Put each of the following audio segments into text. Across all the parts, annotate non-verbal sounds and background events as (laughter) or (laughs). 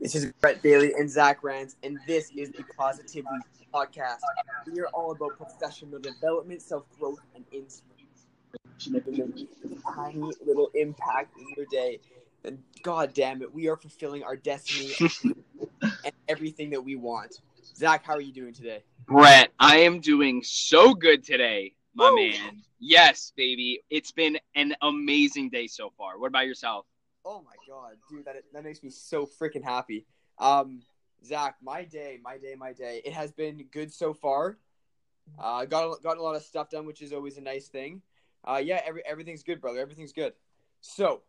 This is Brett Bailey and Zach Rance, and this is the Positively Podcast. We are all about professional development, self growth, and inspiration to make a tiny little impact in your day. And God damn it, we are fulfilling our destiny (laughs) and everything that we want. Zach, how are you doing today? Brett, I am doing so good today, my Woo! man. Yes, baby. It's been an amazing day so far. What about yourself? Oh my god, dude, that that makes me so freaking happy. Um, Zach, my day, my day, my day. It has been good so far. Uh, got got a lot of stuff done, which is always a nice thing. Uh, yeah, every everything's good, brother. Everything's good. So,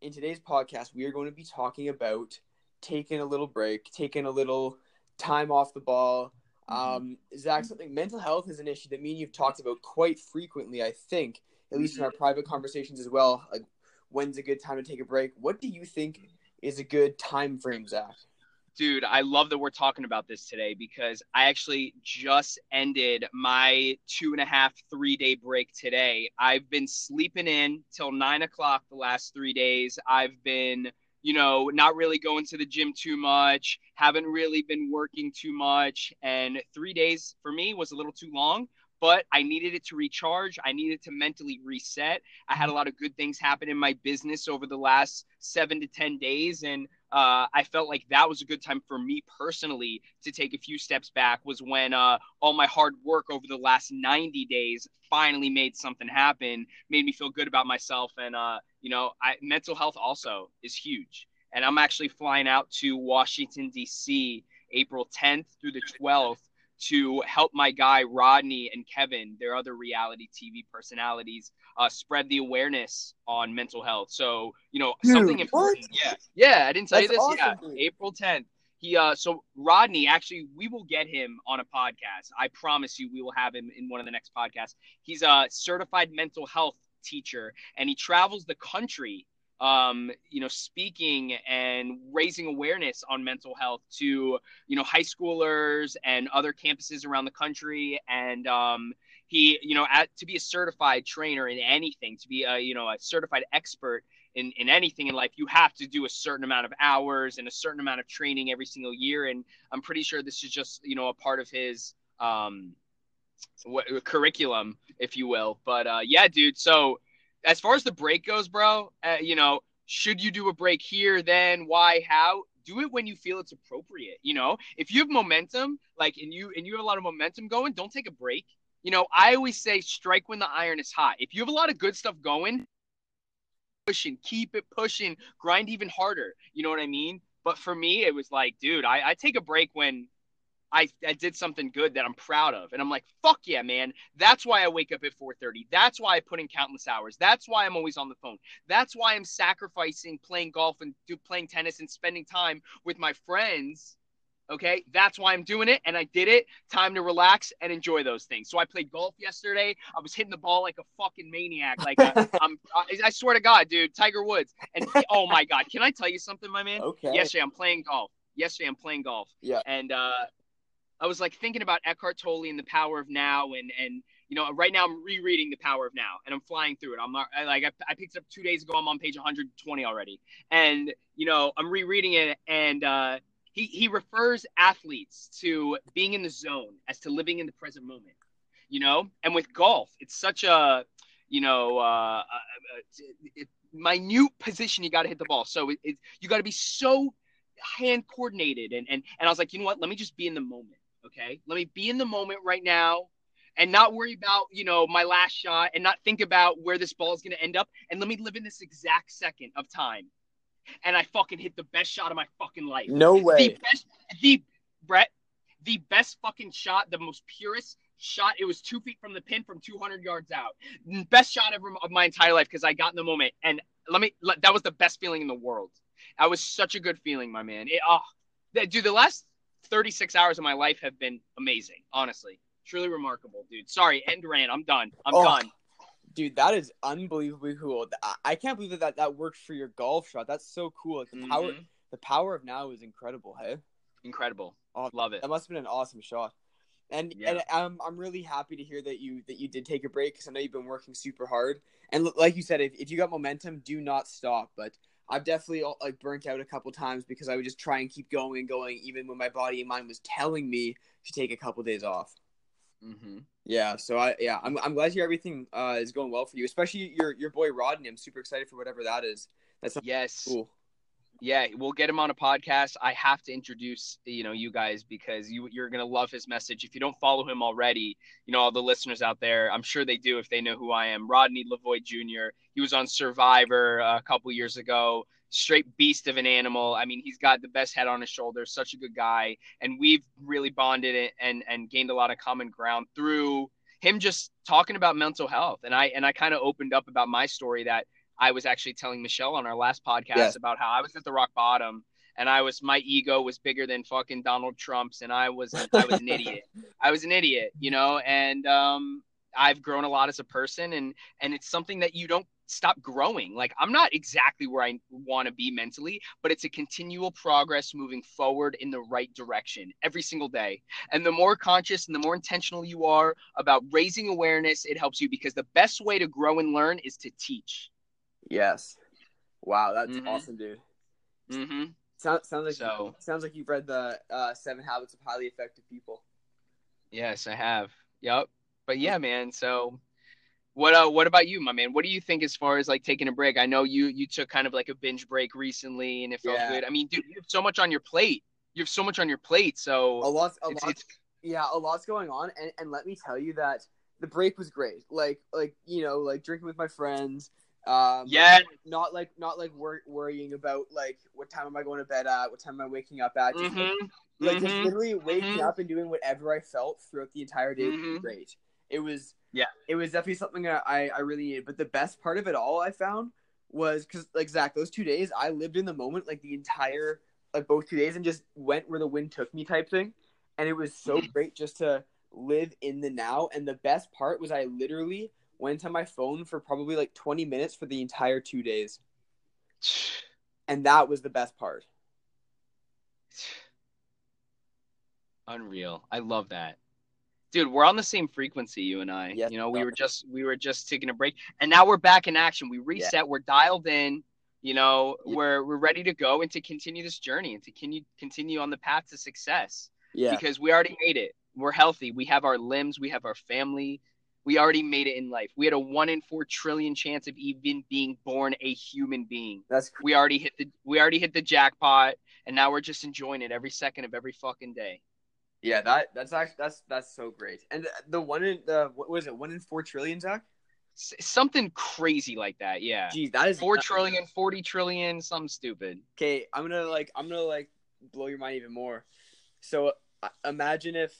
in today's podcast, we are going to be talking about taking a little break, taking a little time off the ball. Um, Zach, something mental health is an issue that me and you've talked about quite frequently. I think, at least in our private conversations as well. Like, when's a good time to take a break? What do you think is a good time frame, Zach? Dude, I love that we're talking about this today because I actually just ended my two and a half, three day break today. I've been sleeping in till nine o'clock the last three days. I've been, you know, not really going to the gym too much, haven't really been working too much. And three days for me was a little too long, but I needed it to recharge. I needed to mentally reset. I had a lot of good things happen in my business over the last seven to 10 days. And uh, I felt like that was a good time for me personally to take a few steps back. Was when uh, all my hard work over the last 90 days finally made something happen, made me feel good about myself, and uh, you know, I, mental health also is huge. And I'm actually flying out to Washington D.C. April 10th through the 12th to help my guy Rodney and Kevin, their other reality TV personalities, uh, spread the awareness on mental health. So you know Dude, something what? important. Yeah, yeah. I didn't tell That's you this. awesome, yeah, dude. April 10th. He uh so Rodney actually we will get him on a podcast. I promise you we will have him in one of the next podcasts. He's a certified mental health teacher and he travels the country um you know speaking and raising awareness on mental health to you know high schoolers and other campuses around the country and um he you know at, to be a certified trainer in anything to be a you know a certified expert in, in anything in life, you have to do a certain amount of hours and a certain amount of training every single year. And I'm pretty sure this is just, you know, a part of his um, curriculum, if you will. But uh, yeah, dude. So as far as the break goes, bro, uh, you know, should you do a break here, then why, how? Do it when you feel it's appropriate. You know, if you have momentum, like, and you and you have a lot of momentum going, don't take a break. You know, I always say strike when the iron is hot. If you have a lot of good stuff going, pushing, keep it pushing, grind even harder. You know what I mean? But for me, it was like, dude, I, I take a break when I, I did something good that I'm proud of. And I'm like, fuck yeah, man. That's why I wake up at 4:30. That's why I put in countless hours. That's why I'm always on the phone. That's why I'm sacrificing playing golf and do, playing tennis and spending time with my friends. Okay, that's why I'm doing it, and I did it. Time to relax and enjoy those things. So I played golf yesterday. I was hitting the ball like a fucking maniac. Like i (laughs) I'm, I, I swear to God, dude, Tiger Woods. And oh my God, can I tell you something, my man? Okay. Yesterday I'm playing golf. Yesterday I'm playing golf. Yeah. And uh, I was like thinking about Eckhart Tolle and the power of now, and and you know, right now I'm rereading the power of now, and I'm flying through it. I'm not, I, like I, I picked it up two days ago. I'm on page 120 already, and you know, I'm rereading it, and uh, he he refers athletes to being in the zone as to living in the present moment. You know, and with golf, it's such a you know, uh, a, a, a minute position you got to hit the ball. So it, it you got to be so hand coordinated, and and and I was like, you know what? Let me just be in the moment. Okay, let me be in the moment right now and not worry about you know my last shot and not think about where this ball is going to end up. And let me live in this exact second of time. And i fucking hit the best shot of my fucking life. No way. the best the brett the best fucking shot the most purest shot. It was two feet from the pin from 200 yards out. Best shot ever of my entire life because i got in the moment. And let me let, that was the best feeling in the world. That was such a good feeling my man. It, oh, that, dude the last 36 hours of my life have been amazing honestly truly remarkable dude sorry end rant i'm done i'm Oh, done Dude, that is unbelievably cool. I, can't believe that, that that worked for your golf shot. That's so cool. Like the power, Mhm. the power of now is incredible. Hey, incredible Oh, love it that must have been an awesome shot. And Yeah. and I'm I'm really happy to hear that you that you did take a break because I know you've been working super hard. And like you said, if, if you got momentum, do not stop. But I've definitely like burnt out a couple times because I would just try and keep going and going, even when my body and mind was telling me to take a couple days off. Mm-hmm. Yeah, so I yeah, I'm I'm glad to hear everything uh, is going well for you, especially your your boy Rodney. I'm super excited for whatever that is. That's yes. cool. Yeah, we'll get him on a podcast. I have to introduce you know you guys because you you're gonna love his message. If you don't follow him already, you know all the listeners out there, I'm sure they do if they know who I am. Rodney Lavoie Jr. He was on Survivor a couple years ago. Straight beast of an animal. I mean, he's got the best head on his shoulders. Such a good guy, and we've really bonded and and gained a lot of common ground through him just talking about mental health. And I and I kind of opened up about my story that I was actually telling Michelle on our last podcast Yeah. about how I was at the rock bottom and I was my ego was bigger than fucking Donald Trump's and I was I was an idiot. (laughs) I was an idiot, you know, and um I've grown a lot as a person and and it's something that you don't stop growing. Like I'm not exactly where I want to be mentally, but it's a continual progress moving forward in the right direction every single day. And the more conscious and the more intentional you are about raising awareness, it helps you because the best way to grow and learn is to teach. Yes. Wow, that's Mhm. awesome, dude. Mm-hmm. Sounds sounds like So sounds like you've read the uh, Seven Habits of Highly Effective People. yes, I have. Yep. But yeah, man. So what uh what about you, my man? What do you think as far as like taking a break? I know you you took kind of like a binge break recently and it felt Yeah. good. I mean, dude, you have so much on your plate. You have so much on your plate. So A lot, a it's, lot, it's yeah, a lot's going on, and and let me tell you that the break was great. Like like you know like drinking with my friends. Um, yeah. Not like not like wor- worrying about like what time am I going to bed at, what time am I waking up at. Just, like, Mm-hmm. like just Mhm. literally waking Mhm. up and doing whatever I felt throughout the entire day was Mhm. great. It was Yeah. it was definitely something that I I really needed. But the best part of it all I found was because like Zach, those two days I lived in the moment like the entire like both two days and just went where the wind took me type thing, and it was so Mhm. great just to live in the now. And the best part was I literally went on my phone for probably like 20 minutes for the entire two days, (sighs) and that was the best part. (sighs) Unreal. I love that. Dude, we're on the same frequency, you and I. Yes, you know, we we were just we were just taking a break and now we're back in action. We reset, we're dialed in, you know, Yeah. we're we're ready to go and to continue this journey and to continue continue on the path to success. Yeah, Because we already made it. We're healthy. We have our limbs, we have our family. We already made it in life. We had a one in four trillion chance of even being born a human being that's we already hit the we already hit the jackpot and now we're just enjoying it every second of every fucking day Yeah, that that's actually that's that's so great. And the, one in the what was it? One in four trillion, Zach? S- something crazy like that yeah Geez, that is four trillion 40 trillion something stupid Okay, I'm gonna like I'm gonna like blow your mind even more. So uh, imagine if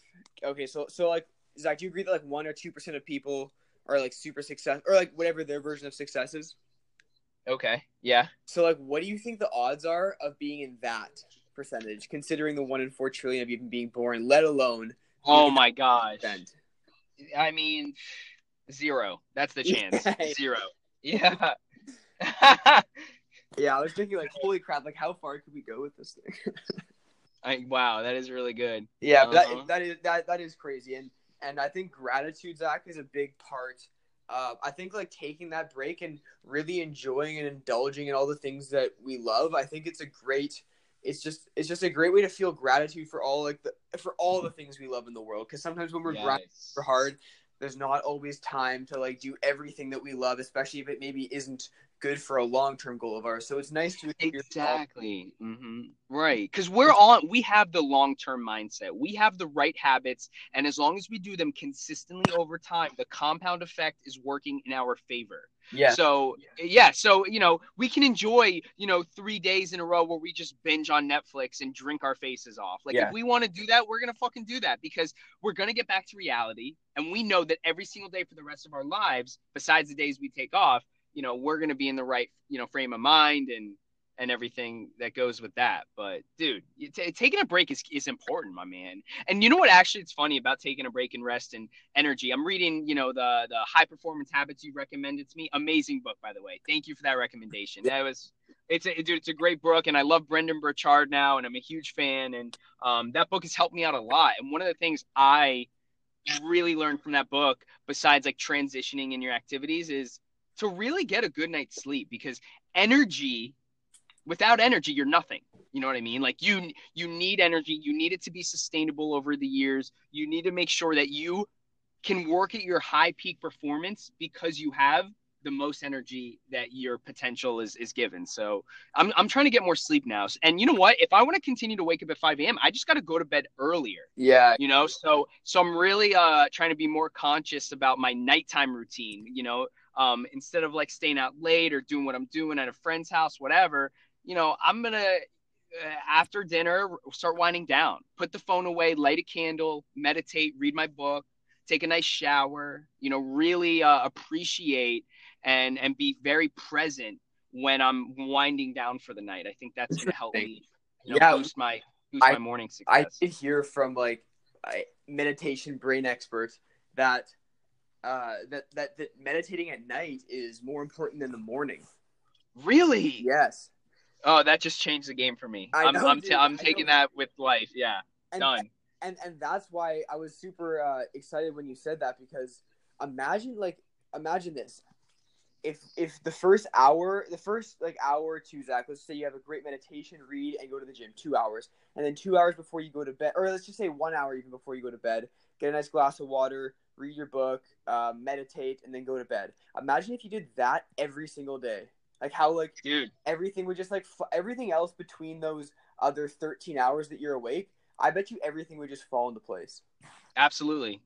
okay, so so like Zach, do you agree that like one or two percent of people are like super success or like whatever their version of success is? okay yeah. So like, what do you think the odds are of being in that percentage, considering the one in four trillion of even being born, let alone oh my gosh spend? i mean zero. That's the chance. (laughs) Zero. Yeah. (laughs) Yeah, I was thinking like, holy crap, like how far could we go with this thing? (laughs) I, wow that is really good. Yeah, Uh-huh. that, that is that that is crazy, and and I think gratitude, Zach, is a big part. Uh, I think like taking that break and really enjoying and indulging in all the things that we love. I think it's a great. It's just it's just a great way to feel gratitude for all like the for all the things we love in the world. Because sometimes when we're grinding Yes. super hard, there's not always time to like do everything that we love, especially if it maybe isn't good for a long term goal of ours. So it's nice to Exactly. hmm Right. Because we're on, we have the long term mindset. We have the right habits. And as long as we do them consistently over time, the compound effect is working in our favor. Yeah, So, yeah. So, you know, we can enjoy, you know, three days in a row where we just binge on Netflix and drink our faces off. Like, Yeah. if we want to do that, we're going to fucking do that because we're going to get back to reality. And we know that every single day for the rest of our lives, besides the days we take off, you know, we're going to be in the right, you know, frame of mind and, and everything that goes with that. But dude, t- taking a break is, is important, my man. And you know what? Actually, it's funny about taking a break and rest and energy. I'm reading, you know, the the high performance habits you recommended to me. Amazing book, by the way. Thank you for that recommendation. That was it's a dude, it's a great book, and I love Brendon Burchard now, and I'm a huge fan. And um, that book has helped me out a lot. And one of the things I really learned from that book, besides like transitioning in your activities, is to really get a good night's sleep because energy without energy, you're nothing. You know what I mean? Like you you need energy. You need it to be sustainable over the years. You need to make sure that you can work at your high peak performance because you have the most energy that your potential is is given. So I'm I'm trying to get more sleep now. And you know what? If I want to continue to wake up at 5 a.m., I just got to go to bed earlier. Yeah. You know, so so I'm really uh trying to be more conscious about my nighttime routine. You know, um instead of like staying out late or doing what I'm doing at a friend's house, whatever. You know, I'm gonna uh, after dinner start winding down, put the phone away, light a candle, meditate, read my book, take a nice shower. You know, really uh, appreciate and and be very present when I'm winding down for the night. I think that's going to help me you know, Yeah. boost my boost I- my morning success. I did hear from like meditation brain experts that uh that, that that meditating at night is more important than the morning. really? Yes. Oh, that just changed the game for me. I I'm know, I'm, t- I'm taking that with life. Yeah, And done. and and that's why I was super uh, excited when you said that because imagine like imagine this if if the first hour the first like hour two Zach let's say you have a great meditation read and go to the gym two hours and then two hours before you go to bed or let's just say one hour even before you go to bed get a nice glass of water read your book uh, meditate and then go to bed imagine if you did that every single day like how like Dude, everything would just like f- everything else between those other 13 hours that you're awake i bet you everything would just fall into place absolutely.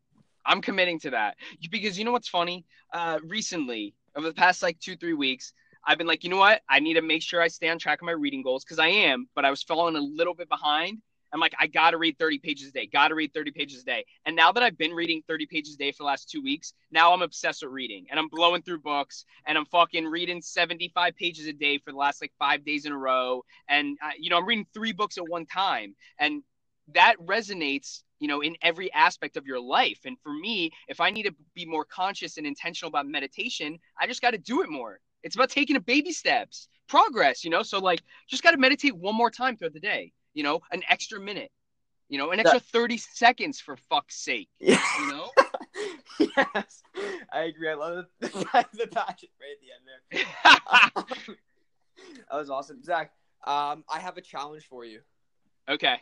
I'm committing to that because you know what's funny? Uh, recently, over the past like two three weeks, I've been like, you know what? I need to make sure I stay on track of my reading goals because I am, but I was falling a little bit behind. I'm like, I got to read 30 pages a day. Got to read 30 pages a day. And now that I've been reading 30 pages a day for the last two weeks, now I'm obsessed with reading and I'm blowing through books and I'm fucking reading 75 pages a day for the last like five days in a row. And, uh, you know, I'm reading three books at one time. And that resonates, you know, in every aspect of your life. And for me, if I need to be more conscious and intentional about meditation, I just got to do it more. It's about taking a baby steps, progress, you know? So, like, just got to meditate one more time throughout the day you know, an extra minute, you know, an extra 30 seconds for fuck's sake, (laughs) yeah you know? yes i agree i love the, (laughs) the passion right at the end there (laughs) that was awesome zach um, i have a challenge for you okay.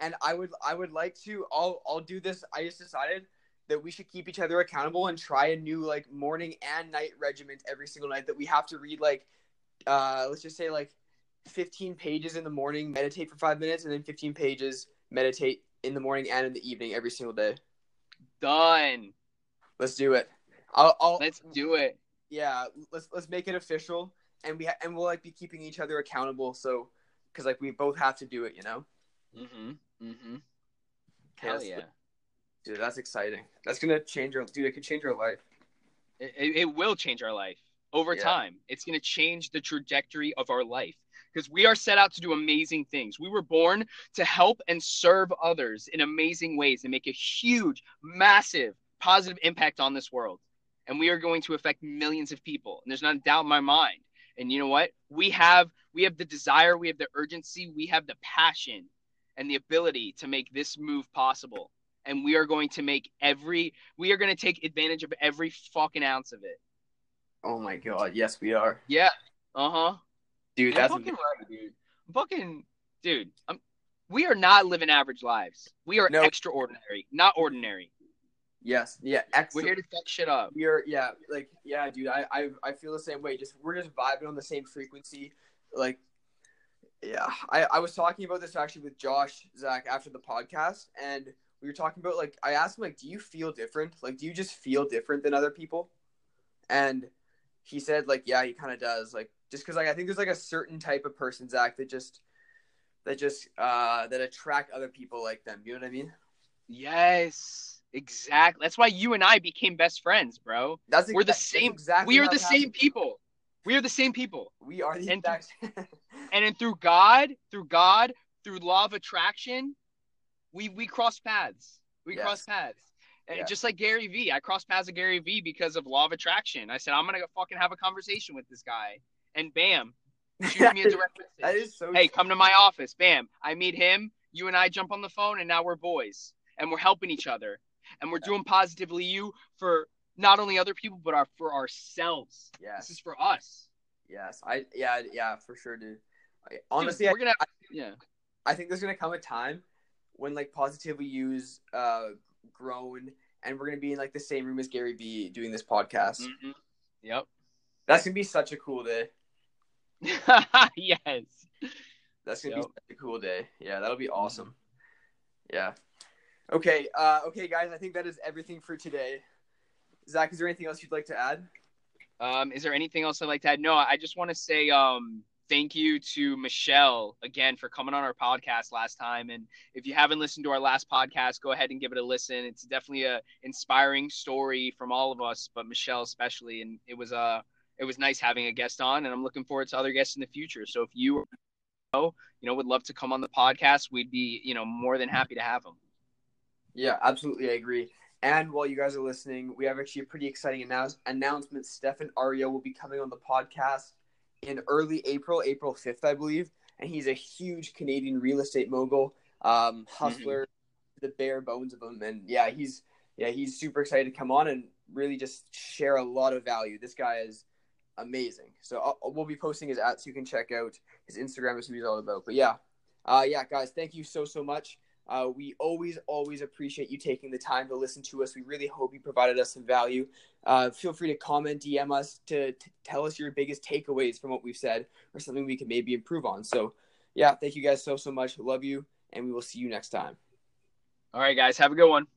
and I would I would like to I'll I'll do this. I just decided that we should keep each other accountable and try a new like morning and night regiment every single night that we have to read like uh let's just say like 15 pages in the morning, meditate for 5 minutes and then 15 pages meditate in the morning and in the evening every single day. Done. Let's do it. I'll, I'll Let's do it. yeah, let's let's make it official and we ha- and we'll like be keeping each other accountable so cuz like we both have to do it, you know. Mm-hmm. Mm-hmm. Hell yeah. Dude, that's exciting. That's going to change our dude, it could change our life. It, it, it will change our life over Yeah. time. It's going to change the trajectory of our life because we are set out to do amazing things. We were born to help and serve others in amazing ways and make a huge, massive, positive impact on this world. And we are going to affect millions of people. And there's not a doubt in my mind. And you know what? We have we have the desire, we have the urgency, we have the passion and the ability to make this move possible. And we are going to make every we are going to take advantage of every fucking ounce of it. Oh my god, yes we are. Yeah. Uh Dude, I'm that's fucking right, dude. I'm fucking, dude. I'm, we are not living average lives. We are No. extraordinary, not ordinary. yes, yeah, We're here to fuck shit up. We are, yeah, like, yeah, dude. I, I, I feel the same way. Just we're just vibing on the same frequency. Like, yeah, I, I was talking about this actually with Josh Zach after the podcast, and we were talking about like I asked him like, do you feel different? Like, do you just feel different than other people? And he said like, yeah, he kind of does. Like, just because like I think there's like a certain type of person Zach that just that just uh that attract other people like them. You know what I mean? Yes, exactly. That's why you and I became best friends, bro. That's We're the same- Exactly We are the same people. We are the same people. We are the And- exact. (laughs) And then through God, through God, through law of attraction, we we cross paths. We Yes. cross paths. And Yeah. just like Gary Vee, I crossed paths with Gary Vee because of law of attraction. I said, I'm gonna fucking have a conversation with this guy. And bam, (laughs) shoot me a direct message. that is so. hey, come to my office. Bam. I meet him. You and I jump on the phone, and now we're boys, and we're helping each other, and we're doing positively you for not only other people, but our for ourselves. Yes. This is for us. Yes, I yeah yeah for sure, dude. Honestly, Dude, we're gonna yeah. I think there's gonna come a time when like positively use uh grown and we're gonna be in like the same room as Gary Vee doing this podcast. Mhm. Yep. That's gonna be such a cool day. (laughs) yes. That's gonna Yep. be such a cool day. Yeah, that'll be awesome. Yeah. Okay. Uh, okay, guys. I think that is everything for today. Zach, is there anything else you'd like to add? Um, is there anything else I'd like to add? No, I just want to say um, thank you to Michelle again for coming on our podcast last time. And if you haven't listened to our last podcast, go ahead and give it a listen. It's definitely a inspiring story from all of us, but Michelle especially. And it was uh, it was nice having a guest on, and I'm looking forward to other guests in the future. So if you know, you know, would love to come on the podcast, we'd be you know more than happy to have them. Yeah, absolutely. I agree. And while you guys are listening, we have actually a pretty exciting announce- announcement. Stefan Aarnio will be coming on the podcast in early April, April 5th, I believe. And he's a huge Canadian real estate mogul, um, hustler, the bare bones of him. And yeah, he's yeah, he's super excited to come on and really just share a lot of value. This guy is amazing. So I'll, we'll be posting his at so you can check out his Instagram is what he's all about. But yeah, uh, yeah, guys, thank you so so much. Uh, we always, always appreciate you taking the time to listen to us. We really hope you provided us some value. Uh, feel free to comment, DM us to, to tell us your biggest takeaways from what we've said or something we can maybe improve on. So, yeah, thank you guys so, so much. Love you, and we will see you next time. All right, guys, have a good one.